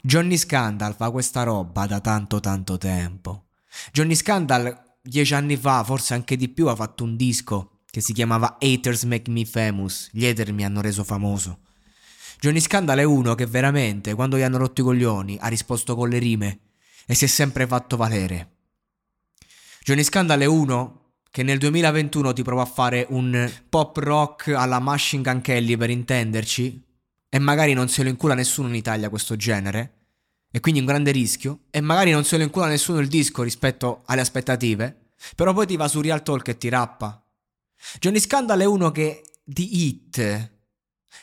Johnny Scandal fa questa roba da tanto tanto tempo. Johnny Scandal dieci anni fa, forse anche di più, ha fatto un disco che si chiamava Haters Make Me Famous. Gli hater mi hanno reso famoso. Johnny Scandal è uno che veramente, quando gli hanno rotto i coglioni, ha risposto con le rime e si è sempre fatto valere. Johnny Scandal è uno che nel 2021 ti prova a fare un pop rock alla Machine Gun Kelly per intenderci, e magari non se lo incula nessuno in Italia questo genere, e quindi un grande rischio, e magari non se lo incula nessuno il disco rispetto alle aspettative, però poi ti va su Real Talk e ti rappa. Johnny Scandal è uno che di hit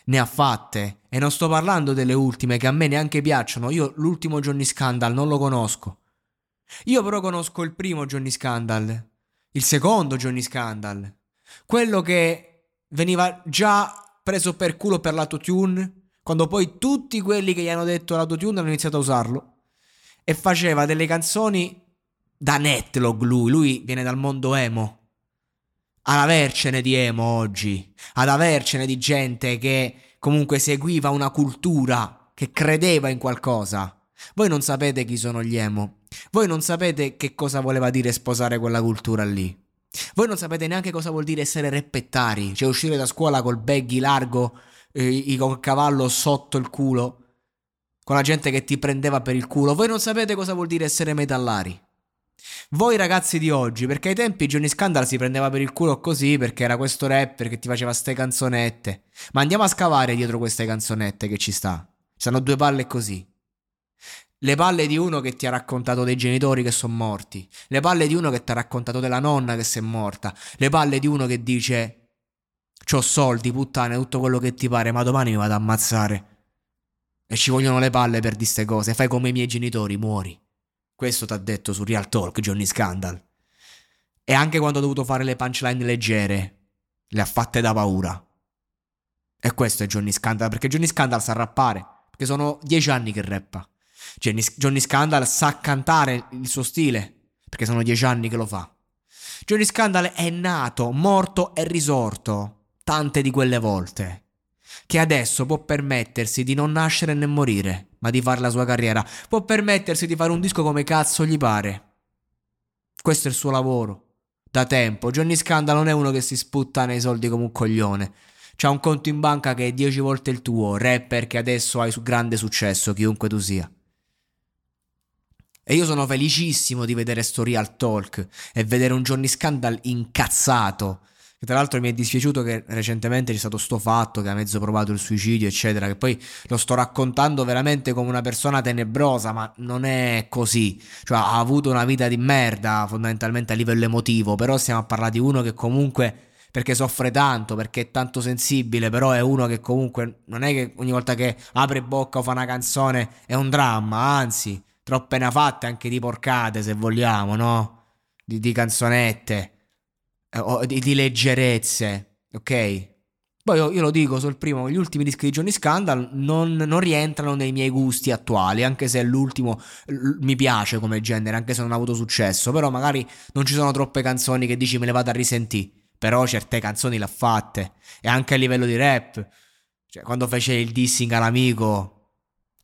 ne ha fatte, e non sto parlando delle ultime che a me neanche piacciono, io l'ultimo Johnny Scandal non lo conosco. Io però conosco il primo Johnny Scandal, il secondo Johnny Scandal, quello che veniva già preso per culo per l'autotune, quando poi tutti quelli che gli hanno detto l'autotune hanno iniziato a usarlo. E faceva delle canzoni da netlog lui, lui viene dal mondo emo. Ad avercene di emo oggi, ad avercene di gente che comunque seguiva una cultura, che credeva in qualcosa. Voi non sapete chi sono gli emo. Voi non sapete che cosa voleva dire sposare quella cultura lì. Voi non sapete neanche cosa vuol dire essere reppettari, cioè uscire da scuola col baggy largo, eh, col cavallo sotto il culo, con la gente che ti prendeva per il culo. Voi non sapete cosa vuol dire essere metallari. Voi ragazzi di oggi, perché ai tempi Johnny Scandal si prendeva per il culo così perché era questo rapper che ti faceva ste canzonette. Ma andiamo a scavare dietro queste canzonette che ci sta. Ci stanno due palle così. Le palle di uno che ti ha raccontato dei genitori che sono morti. Le palle di uno che ti ha raccontato della nonna che si è morta. Le palle di uno che dice: C'ho soldi, puttane, tutto quello che ti pare, ma domani mi vado ad ammazzare. E ci vogliono le palle per di ste cose. Fai come i miei genitori, muori. Questo ti ha detto su Real Talk Johnny Scandal. E anche quando ha dovuto fare le punchline leggere, le ha fatte da paura. E questo è Johnny Scandal, perché Johnny Scandal sa rappare. Perché sono dieci anni che rappa. Johnny, Johnny Scandal sa cantare il suo stile, perché sono dieci anni che lo fa. Johnny Scandal è nato, morto e risorto tante di quelle volte. Che adesso può permettersi di non nascere né morire, ma di fare la sua carriera. Può permettersi di fare un disco come cazzo gli pare. Questo è il suo lavoro. Da tempo. Johnny Scandal non è uno che si sputta nei soldi come un coglione. C'ha un conto in banca che è dieci volte il tuo, rapper che adesso hai su grande successo, chiunque tu sia. E io sono felicissimo di vedere Story al Talk e vedere un Johnny Scandal incazzato. Che tra l'altro mi è dispiaciuto che recentemente c'è stato sto fatto che ha mezzo provato il suicidio, eccetera. Che poi lo sto raccontando veramente come una persona tenebrosa, ma non è così. Cioè, ha avuto una vita di merda, fondamentalmente a livello emotivo. Però stiamo a parlare di uno che comunque perché soffre tanto, perché è tanto sensibile, però è uno che comunque non è che ogni volta che apre bocca o fa una canzone è un dramma, anzi, troppe ne ha fatte anche di porcate se vogliamo, no? Di, di canzonette, eh, di, di, leggerezze, ok? Poi io, io, lo dico sul primo, gli ultimi dischi di Johnny Scandal non, non, rientrano nei miei gusti attuali, anche se l'ultimo l- mi piace come genere, anche se non ha avuto successo, però magari non ci sono troppe canzoni che dici me le vado a risentire, però certe canzoni le ha fatte, e anche a livello di rap, cioè quando fece il dissing all'amico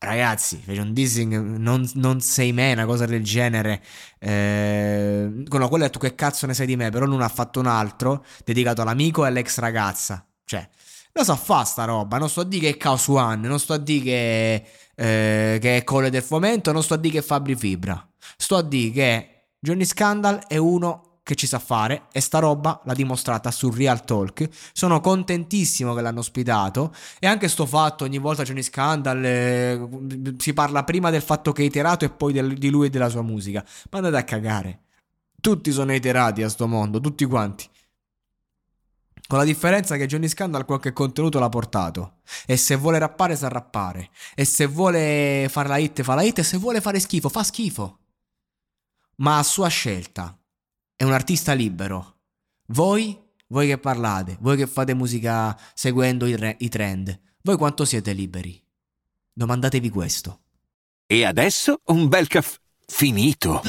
ragazzi, fece un dissing, non, non, sei me, una cosa del genere. Eh, quello, quello ha detto che cazzo ne sei di me, però non ha fatto un altro dedicato all'amico e all'ex ragazza. Cioè, lo so fa sta roba, non sto a dire che è Chaos One, non sto a dire che, eh, che è Colle del Fomento, non sto a dire che è Fabri Fibra. Sto a dire che Johnny Scandal è uno che ci sa fare e sta roba l'ha dimostrata su Real Talk. Sono contentissimo che l'hanno ospitato e anche sto fatto ogni volta c'è un scandal, eh, si parla prima del fatto che è iterato e poi del, di lui e della sua musica. Ma andate a cagare. Tutti sono iterati a sto mondo, tutti quanti. Con la differenza che Johnny Scandal qualche contenuto l'ha portato. E se vuole rappare, sa rappare. E se vuole fare la hit, fa la hit. E se vuole fare schifo, fa schifo. Ma a sua scelta è un artista libero. Voi, voi che parlate, voi che fate musica seguendo i, re- i trend, voi quanto siete liberi? Domandatevi questo. E adesso un bel caffè finito.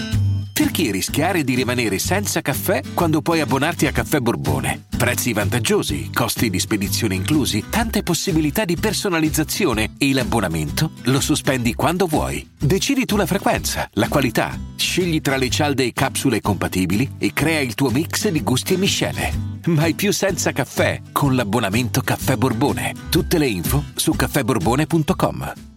Perché rischiare di rimanere senza caffè quando puoi abbonarti a Caffè Borbone? Prezzi vantaggiosi, costi di spedizione inclusi, tante possibilità di personalizzazione e l'abbonamento lo sospendi quando vuoi. Decidi tu la frequenza, la qualità, scegli tra le cialde e capsule compatibili e crea il tuo mix di gusti e miscele. Mai più senza caffè con l'abbonamento Caffè Borbone. Tutte le info su caffèborbone.com.